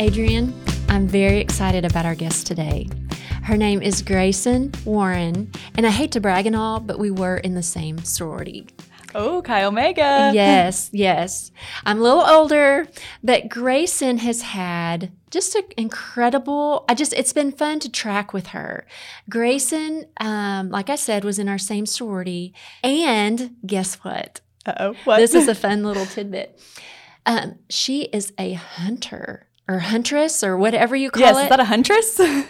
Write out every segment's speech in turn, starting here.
Adrian. I'm very excited about our guest today. Her name is Grayson Warren, and I hate to brag and all, but we were in the same sorority. Oh, Chi Omega. Yes, yes. I'm a little older, but Grayson has had just an incredible. I just it's been fun to track with her. Grayson, um, like I said, was in our same sorority, and guess what? Uh oh. What? This is a fun little tidbit. Um, she is a hunter or huntress or whatever you call yes, it. is that a huntress?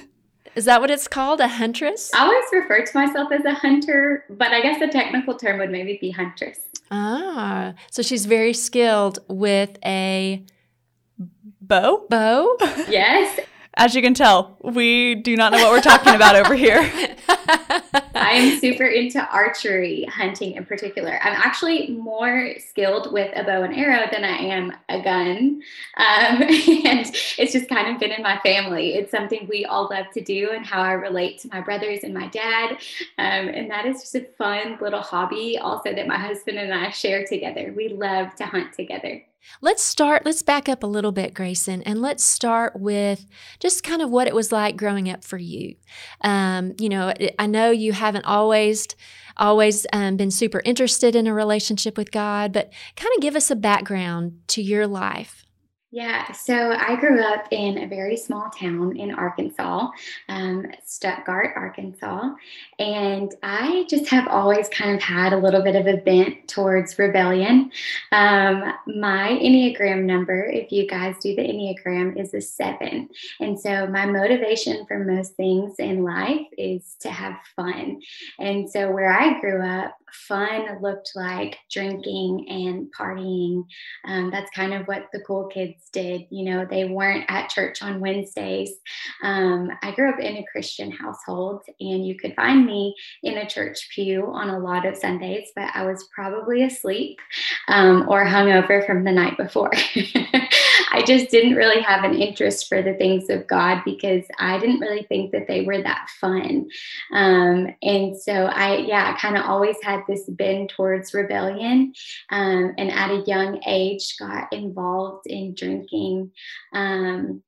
Is that what it's called? A huntress? I always refer to myself as a hunter, but I guess the technical term would maybe be huntress. Ah, so she's very skilled with a Bow? bow. Yes, As you can tell, we do not know what we're talking about over here. I am super into archery hunting in particular. I'm actually more skilled with a bow and arrow than I am a gun. Um, and it's just kind of been in my family. It's something we all love to do and how I relate to my brothers and my dad. Um, and that is just a fun little hobby also that my husband and I share together. We love to hunt together. Let's start, let's back up a little bit, Grayson, and let's start with just kind of what it was like growing up for you. Um, you know, I know you haven't always always um, been super interested in a relationship with God, but kind of give us a background to your life. Yeah, so I grew up in a very small town in Arkansas, um, Stuttgart, Arkansas. And I just have always kind of had a little bit of a bent towards rebellion. Um, my Enneagram number, if you guys do the Enneagram, is a seven. And so my motivation for most things in life is to have fun. And so where I grew up, fun looked like drinking and partying. Um, that's kind of what the cool kids did. You know, they weren't at church on Wednesdays. Um, I grew up in a Christian household, and you could find me in a church pew on a lot of Sundays, but I was probably asleep um, or hungover from the night before. I just didn't really have an interest for the things of God because I didn't really think that they were that fun. Um, and so I, yeah, I kind of always had this bend towards rebellion. Um, and at a young age, got involved in drinking. Um,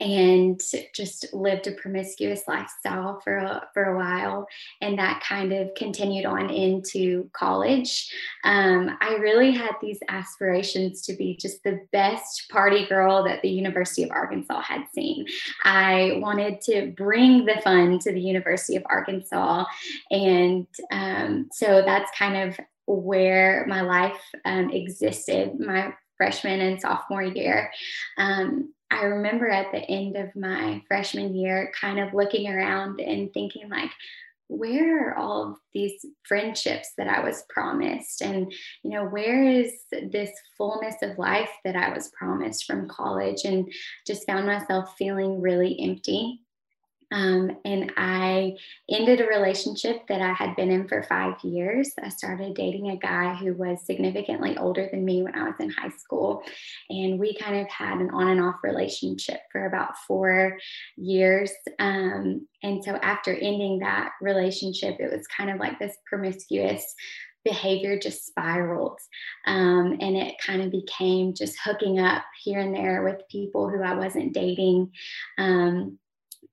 and just lived a promiscuous lifestyle for a, for a while. And that kind of continued on into college. Um, i really had these aspirations to be just the best party girl that the university of arkansas had seen. I wanted to bring the fun to the university of arkansas. And um, so that's kind of where my life um, existed my freshman and sophomore year. Um, I remember at the end of my freshman year, kind of looking around and thinking, like, where are all of these friendships that I was promised? And, you know, where is this fullness of life that I was promised from college? And just found myself feeling really empty. Um, and I ended a relationship that I had been in for five years. I started dating a guy who was significantly older than me when I was in high school. And we kind of had an on and off relationship for about four years. Um, and so after ending that relationship, it was kind of like this promiscuous behavior just spiraled. Um, and it kind of became just hooking up here and there with people who I wasn't dating. Um,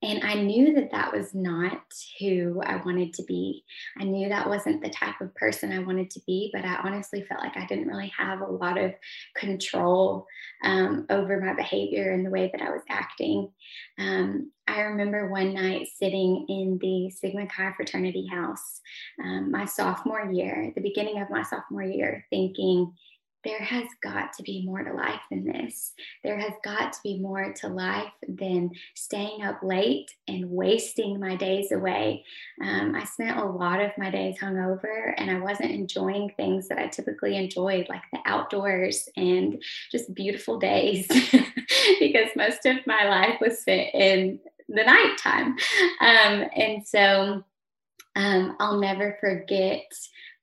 and I knew that that was not who I wanted to be. I knew that wasn't the type of person I wanted to be, but I honestly felt like I didn't really have a lot of control um, over my behavior and the way that I was acting. Um, I remember one night sitting in the Sigma Chi fraternity house, um, my sophomore year, the beginning of my sophomore year, thinking, there has got to be more to life than this. There has got to be more to life than staying up late and wasting my days away. Um, I spent a lot of my days hungover and I wasn't enjoying things that I typically enjoyed, like the outdoors and just beautiful days, because most of my life was spent in the nighttime. Um, and so um, I'll never forget.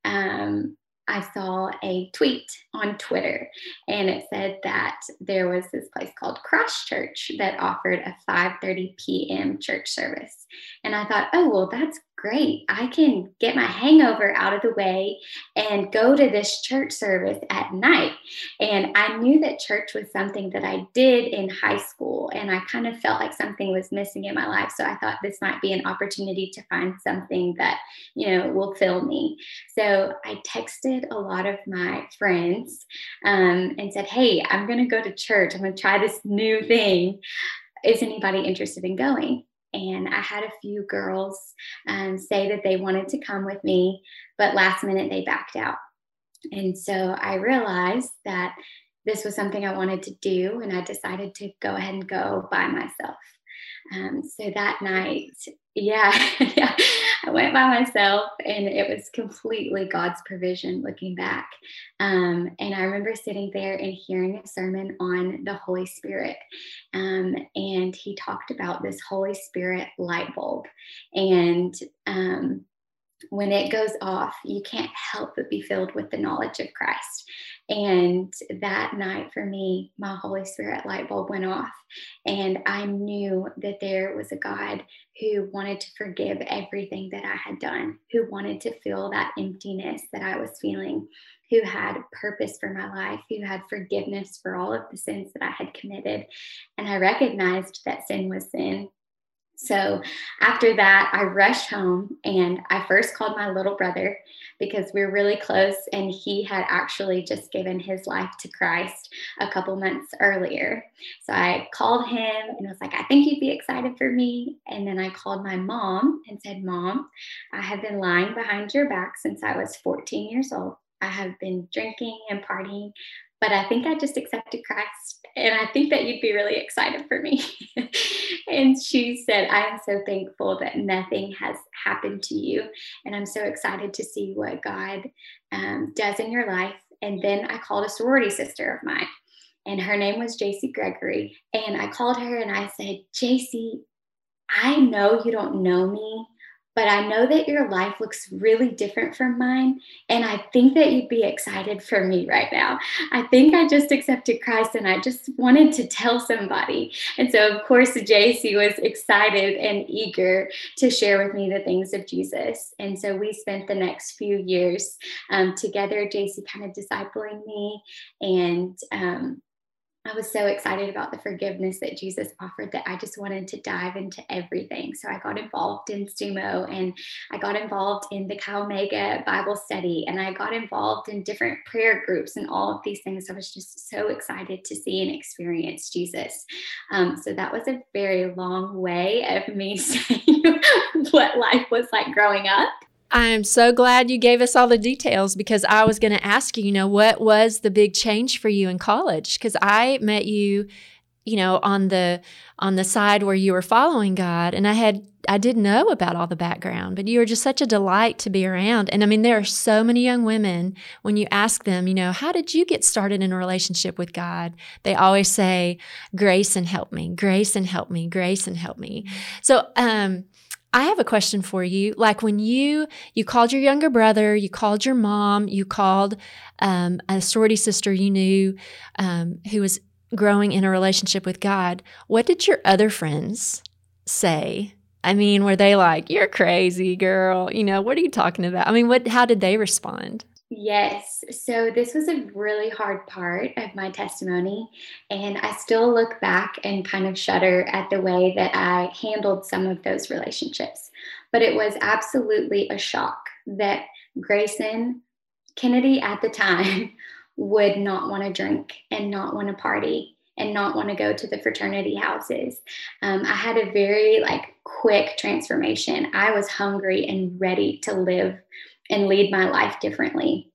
Um, I saw a tweet on Twitter and it said that there was this place called Cross Church that offered a 5:30 p.m. church service. And I thought, "Oh, well, that's great. I can get my hangover out of the way and go to this church service at night. And I knew that church was something that I did in high school, and I kind of felt like something was missing in my life. So I thought this might be an opportunity to find something that, you know, will fill me. So I texted a lot of my friends um, and said, Hey, I'm going to go to church. I'm going to try this new thing. Is anybody interested in going? And I had a few girls um, say that they wanted to come with me, but last minute they backed out. And so I realized that this was something I wanted to do, and I decided to go ahead and go by myself. Um, so that night, yeah, yeah, I went by myself, and it was completely God's provision looking back. Um, and I remember sitting there and hearing a sermon on the Holy Spirit. Um, and he talked about this Holy Spirit light bulb. And um, when it goes off, you can't help but be filled with the knowledge of Christ. And that night for me, my Holy Spirit light bulb went off. And I knew that there was a God who wanted to forgive everything that I had done, who wanted to fill that emptiness that I was feeling, who had purpose for my life, who had forgiveness for all of the sins that I had committed. And I recognized that sin was sin so after that, I rushed home and I first called my little brother because we are really close and he had actually just given his life to Christ a couple months earlier. So I called him and was like, I think you'd be excited for me. And then I called my mom and said, Mom, I have been lying behind your back since I was 14 years old. I have been drinking and partying but I think I just accepted Christ. And I think that you'd be really excited for me. and she said, I am so thankful that nothing has happened to you. And I'm so excited to see what God um, does in your life. And then I called a sorority sister of mine, and her name was JC Gregory. And I called her and I said, JC, I know you don't know me, but I know that your life looks really different from mine. And I think that you'd be excited for me right now. I think I just accepted Christ and I just wanted to tell somebody. And so, of course, JC was excited and eager to share with me the things of Jesus. And so we spent the next few years um, together, JC kind of discipling me and um, I was so excited about the forgiveness that Jesus offered that I just wanted to dive into everything. So I got involved in sumo and I got involved in the Chi Omega Bible study and I got involved in different prayer groups and all of these things. I was just so excited to see and experience Jesus. Um, so that was a very long way of me saying what life was like growing up. I'm so glad you gave us all the details because I was going to ask you, you know, what was the big change for you in college? Because I met you, you know, on the on the side where you were following God, and I had I didn't know about all the background, but you were just such a delight to be around. And I mean, there are so many young women when you ask them, you know, how did you get started in a relationship with God? They always say, "Grayson help me, grace and help me, grace and help me." So, um I have a question for you. Like when you you called your younger brother, you called your mom, you called um, a sorority sister you knew um, who was growing in a relationship with God. What did your other friends say? I mean, were they like, "You're crazy, girl"? You know, what are you talking about? I mean, what? How did they respond? Yes. So this was a really hard part of my testimony. And I still look back and kind of shudder at the way that I handled some of those relationships. But it was absolutely a shock that Grayson Kennedy at the time would not want to drink and not want to party and not want to go to the fraternity houses. Um, I had a very like quick transformation. I was hungry and ready to live and lead my life differently.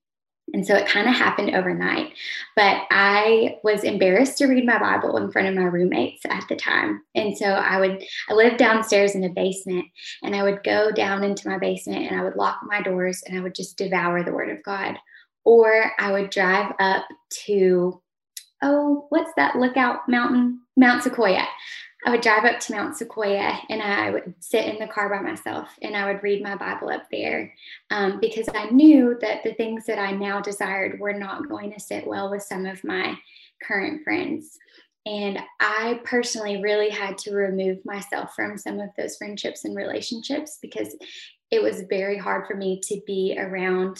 And so it kind of happened overnight. But I was embarrassed to read my Bible in front of my roommates at the time. And so I would, I lived downstairs in a basement and I would go down into my basement and I would lock my doors and I would just devour the Word of God. Or I would drive up to, oh, what's that lookout mountain? Mount Sequoia. I would drive up to Mount Sequoia and I would sit in the car by myself and I would read my Bible up there um, because I knew that the things that I now desired were not going to sit well with some of my current friends. And I personally really had to remove myself from some of those friendships and relationships because it was very hard for me to be around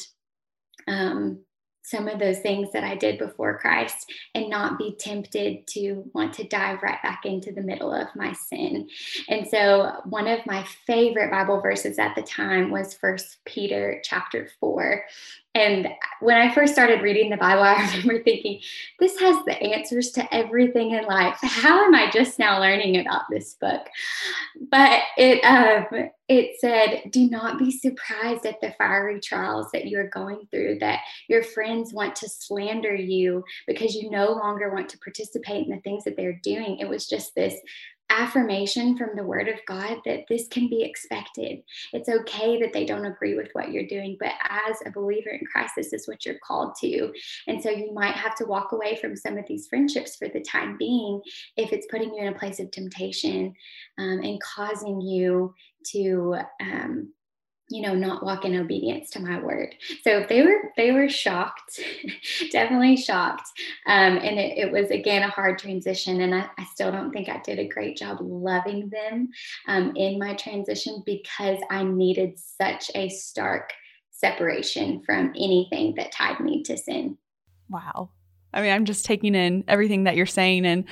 um, some of those things that I did before Christ and not be tempted to want to dive right back into the middle of my sin. And so one of my favorite Bible verses at the time was First Peter chapter 4. And when I first started reading the Bible, I remember thinking, this has the answers to everything in life. How am I just now learning about this book? But it um, it said, do not be surprised at the fiery trials that you're going through, that your friends want to slander you because you no longer want to participate in the things that they're doing. It was just this affirmation from the word of God that this can be expected. It's okay that they don't agree with what you're doing, but as a believer in Christ, this is what you're called to. And so you might have to walk away from some of these friendships for the time being if it's putting you in a place of temptation um, and causing you to um, you know not walk in obedience to my word. So they were they were shocked definitely shocked. Um, and it, it, was again a hard transition and I, I, still don't think i did a great job loving them um, in my transition because i needed such a stark separation from anything that tied me to sin. Wow. I mean, I'm just taking in everything that you're saying. And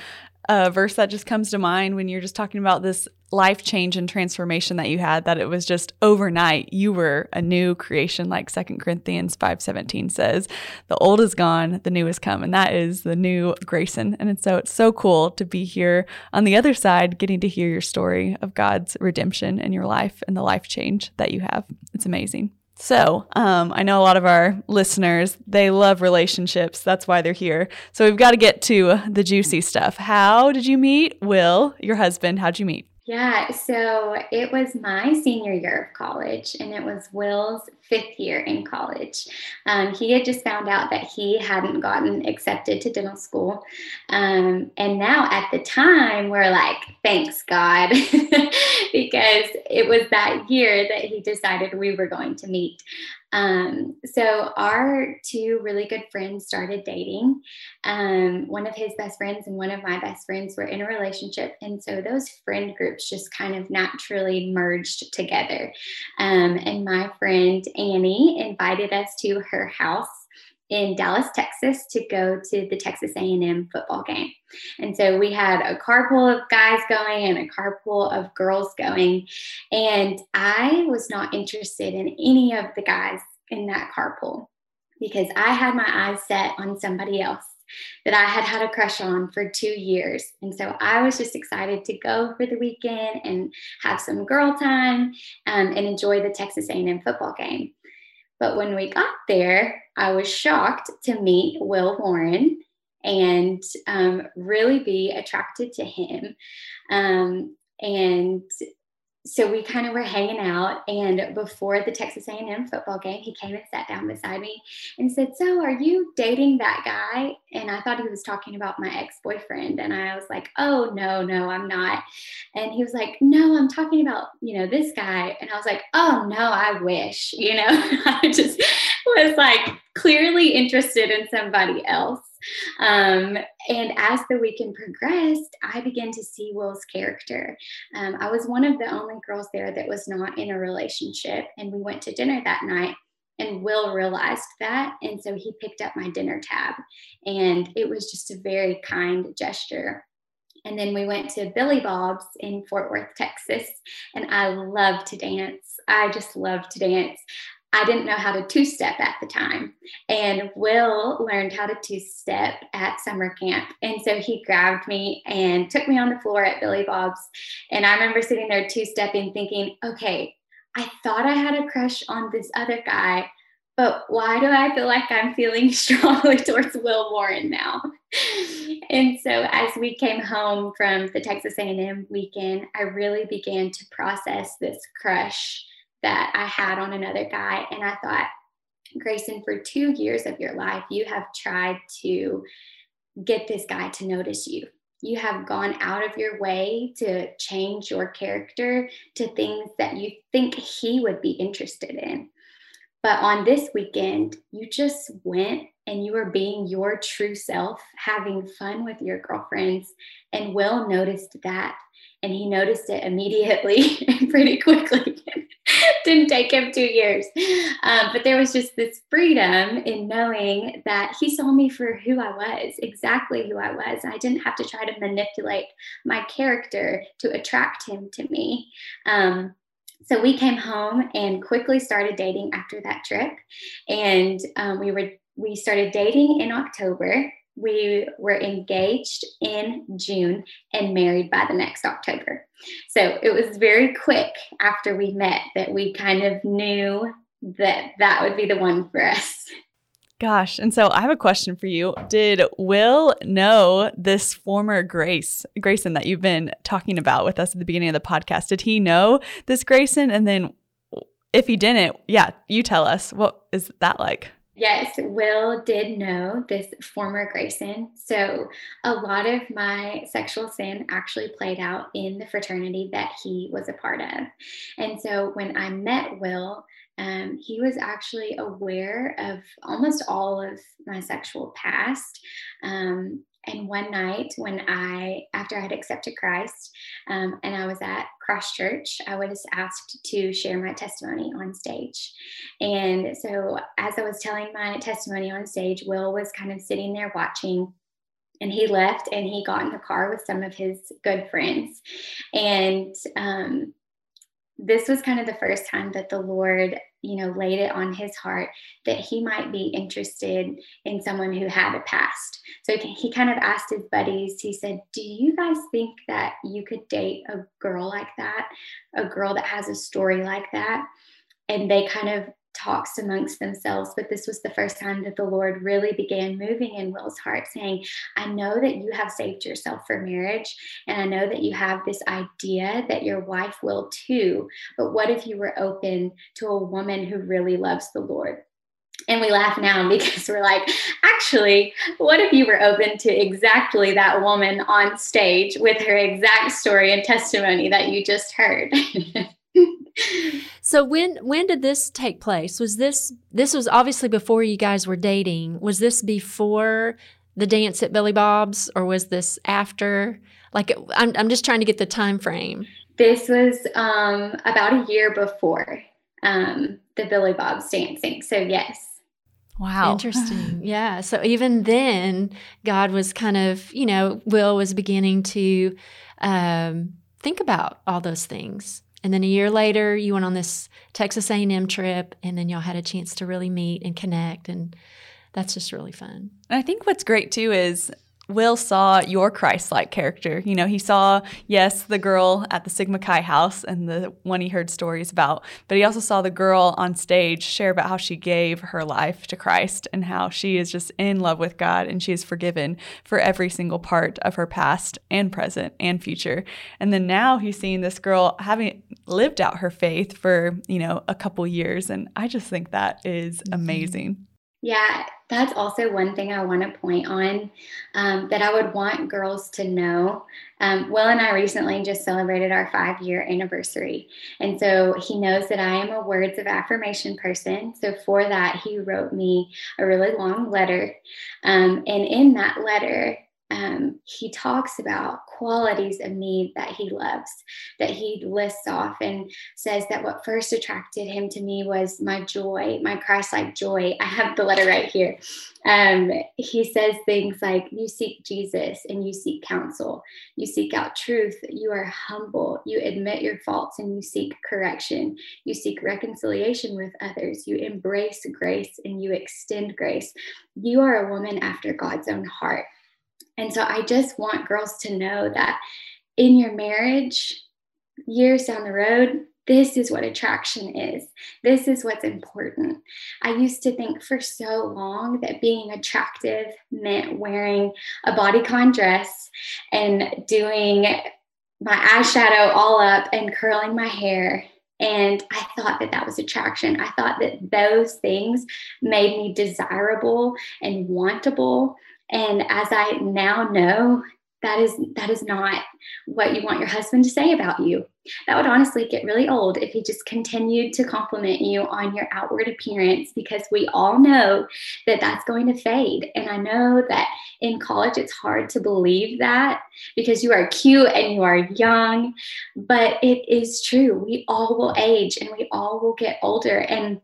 a verse that just comes to mind when you're just talking about this life change and transformation that you had that it was just overnight you were a new creation like Second corinthians 5.17 says the old is gone the new has come and that is the new grayson. And so it's so cool to be here on the other side getting to hear your story of god's redemption in your life and the life change that you have. It's amazing so, um, I know a lot of our listeners, they love relationships. That's why they're here. So, we've got to get to the juicy stuff. How did you meet Will, your husband? How'd you meet? Yeah, so it was my senior year of college, and it was Will's fifth year in college. Um, he had just found out that he hadn't gotten accepted to dental school. Um, and now at the time, we're like, thanks God, because it was that year that he decided we were going to meet. Um, so our two really good friends started dating. Um, one of his best friends and one of my best friends were in a relationship, and so those friend groups just kind of naturally merged together. Um, and my friend Annie invited us to her house in Dallas, Texas to go to the Texas A&M football game. And so we had a carpool of guys going and a carpool of girls going. And I was not interested in any of the guys in that carpool because I had my eyes set on somebody else that I had had a crush on for two years. And so I was just excited to go for the weekend and have some girl time um, and enjoy the Texas A&M football game. But when we got there, I was shocked to meet Will Warren and um, really be attracted to him. Um, and so we kind of were hanging out and before the texas a&m football game he came and sat down beside me and said so are you dating that guy? And i thought he was talking about my ex-boyfriend and i was like oh no no i'm not. And he was like no i'm talking about you know this guy. And i was like oh no i wish you know? I just was like clearly interested in somebody else um, and as the weekend progressed, I began to see Will's character. Um, I was one of the only girls there that was not in a relationship, and we went to dinner that night. And Will realized that. And so he picked up my dinner tab. And it was just a very kind gesture. And then we went to Billy Bob's in Fort Worth, Texas. And I love to dance. I just love to dance. I didn't know how to two step at the time. And Will learned how to two step at summer camp. And so he grabbed me and took me on the floor at Billy Bob's. And I remember sitting there two stepping, thinking, okay, I thought I had a crush on this other guy, but why do I feel like I'm feeling strongly towards Will Warren now? and so as we came home from the Texas A&M weekend, I really began to process this crush that I had on another guy. And I thought, Grayson, for two years of your life, you have tried to get this guy to notice you. You have gone out of your way to change your character to things that you think he would be interested in. But on this weekend, you just went and you were being your true self, having fun with your girlfriends. And Will noticed that. And he noticed it immediately and pretty quickly. didn't take him two years. Um, but there was just this freedom in knowing that he saw me for who I was, exactly who I was. I didn't have to try to manipulate my character to attract him to me. Um, so we came home and quickly started dating after that trip, and um, we were we started dating in October we were engaged in June and married by the next October. So it was very quick after we met that we kind of knew that that would be the one for us. Gosh, and so I have a question for you. Did Will know this former Grace, Grayson that you've been talking about with us at the beginning of the podcast? Did he know this Grayson? And then if he didn't, yeah, you tell us. What is that like? Yes, Will did know this former Grayson. So a lot of my sexual sin actually played out in the fraternity that he was a part of. And so when I met Will, um, he was actually aware of almost all of my sexual past. Um, and one night, when I, after I had accepted Christ um, and I was at Cross Church, I was asked to share my testimony on stage. And so, as I was telling my testimony on stage, Will was kind of sitting there watching and he left and he got in the car with some of his good friends and um, this was kind of the first time that the Lord, you know, laid it on his heart that he might be interested in someone who had a past. So he kind of asked his buddies, he said, Do you guys think that you could date a girl like that, a girl that has a story like that? And they kind of talks amongst themselves, but this was the first time that the Lord really began moving in Will's heart, saying, I know that you have saved yourself for marriage, and I know that you have this idea that your wife will too. But what if you were open to a woman who really loves the Lord? And we laugh now because we're like, actually, what if you were open to exactly that woman on stage with her exact story and testimony that you just heard? so when when did this take place? Was this this was obviously before you guys were dating? Was this before the dance at Billy Bob's or was this after? Like I'm I'm just trying to get the time frame. This was um, about a year before um, the Billy Bob's dancing. So yes. Wow. Interesting. yeah. So even then, God was kind of, you know, Will was beginning to um, think about all those things. And then a year later, you went on this Texas A&M trip, and then y'all had a chance to really meet and connect, and that's just really fun. I think what's great too is Will saw your Christ like character. You know, he saw, yes, the girl at the Sigma Chi house and the one he heard stories about, but he also saw the girl on stage share about how she gave her life to Christ and how she is just in love with God and she is forgiven for every single part of her past and present and future. And then now he's seeing this girl having lived out her faith for, you know, a couple years. And I just think that is mm-hmm. amazing. Yeah, that's also one thing I want to point on um, that I would want girls to know. Um, Will and I recently just celebrated our five year anniversary. And so he knows that I am a words of affirmation person. So for that, he wrote me a really long letter. Um, and in that letter, um, he talks about qualities of me that he loves, that he lists off and says that what first attracted him to me was my joy, my Christ like joy. I have the letter right here. Um, he says things like, You seek Jesus and you seek counsel, you seek out truth, you are humble, you admit your faults and you seek correction, you seek reconciliation with others, you embrace grace and you extend grace. You are a woman after God's own heart. And so I just want girls to know that in your marriage, years down the road, this is what attraction is. This is what's important. I used to think for so long that being attractive meant wearing a bodycon dress and doing my eyeshadow all up and curling my hair. And I thought that that was attraction. I thought that those things made me desirable and wantable and as I now know, that is that is not what you want your husband to say about you. that would honestly get really old if he just continued to compliment you on your outward appearance because we all know that that's going to fade. And I know that in college it's hard to believe that because you are cute and you are young, but it is true. We all will age and we all will get older. And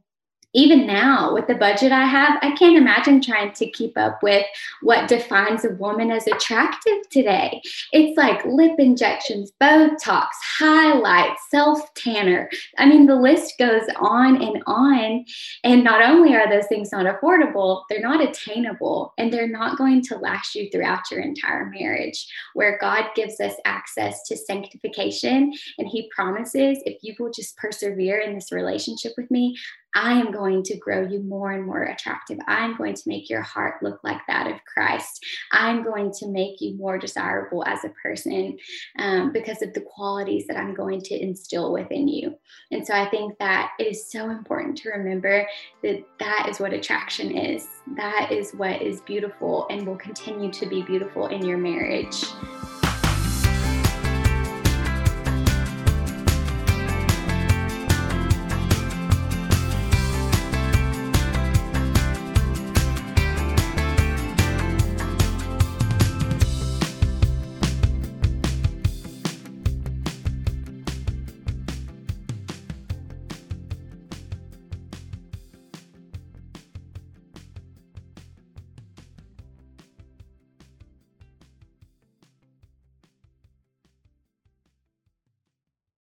even now with the budget I have, I can't imagine trying to keep up with what defines a woman as attractive today. It's like lip injections, Botox, highlights, self tanner. I mean, the list goes on and on. And not only are those things not affordable, they're not attainable and they're not going to last you throughout your entire marriage. Where God gives us access to sanctification and He promises if you will just persevere in this relationship with me, I am going to grow you more and more attractive. I'm going to make your heart look like that of Christ. I'm going to make you more desirable as a person um, because of the qualities that I'm going to instill within you. And so I think that it is so important to remember that that is what attraction is. That is what is beautiful and will continue to be beautiful in your marriage.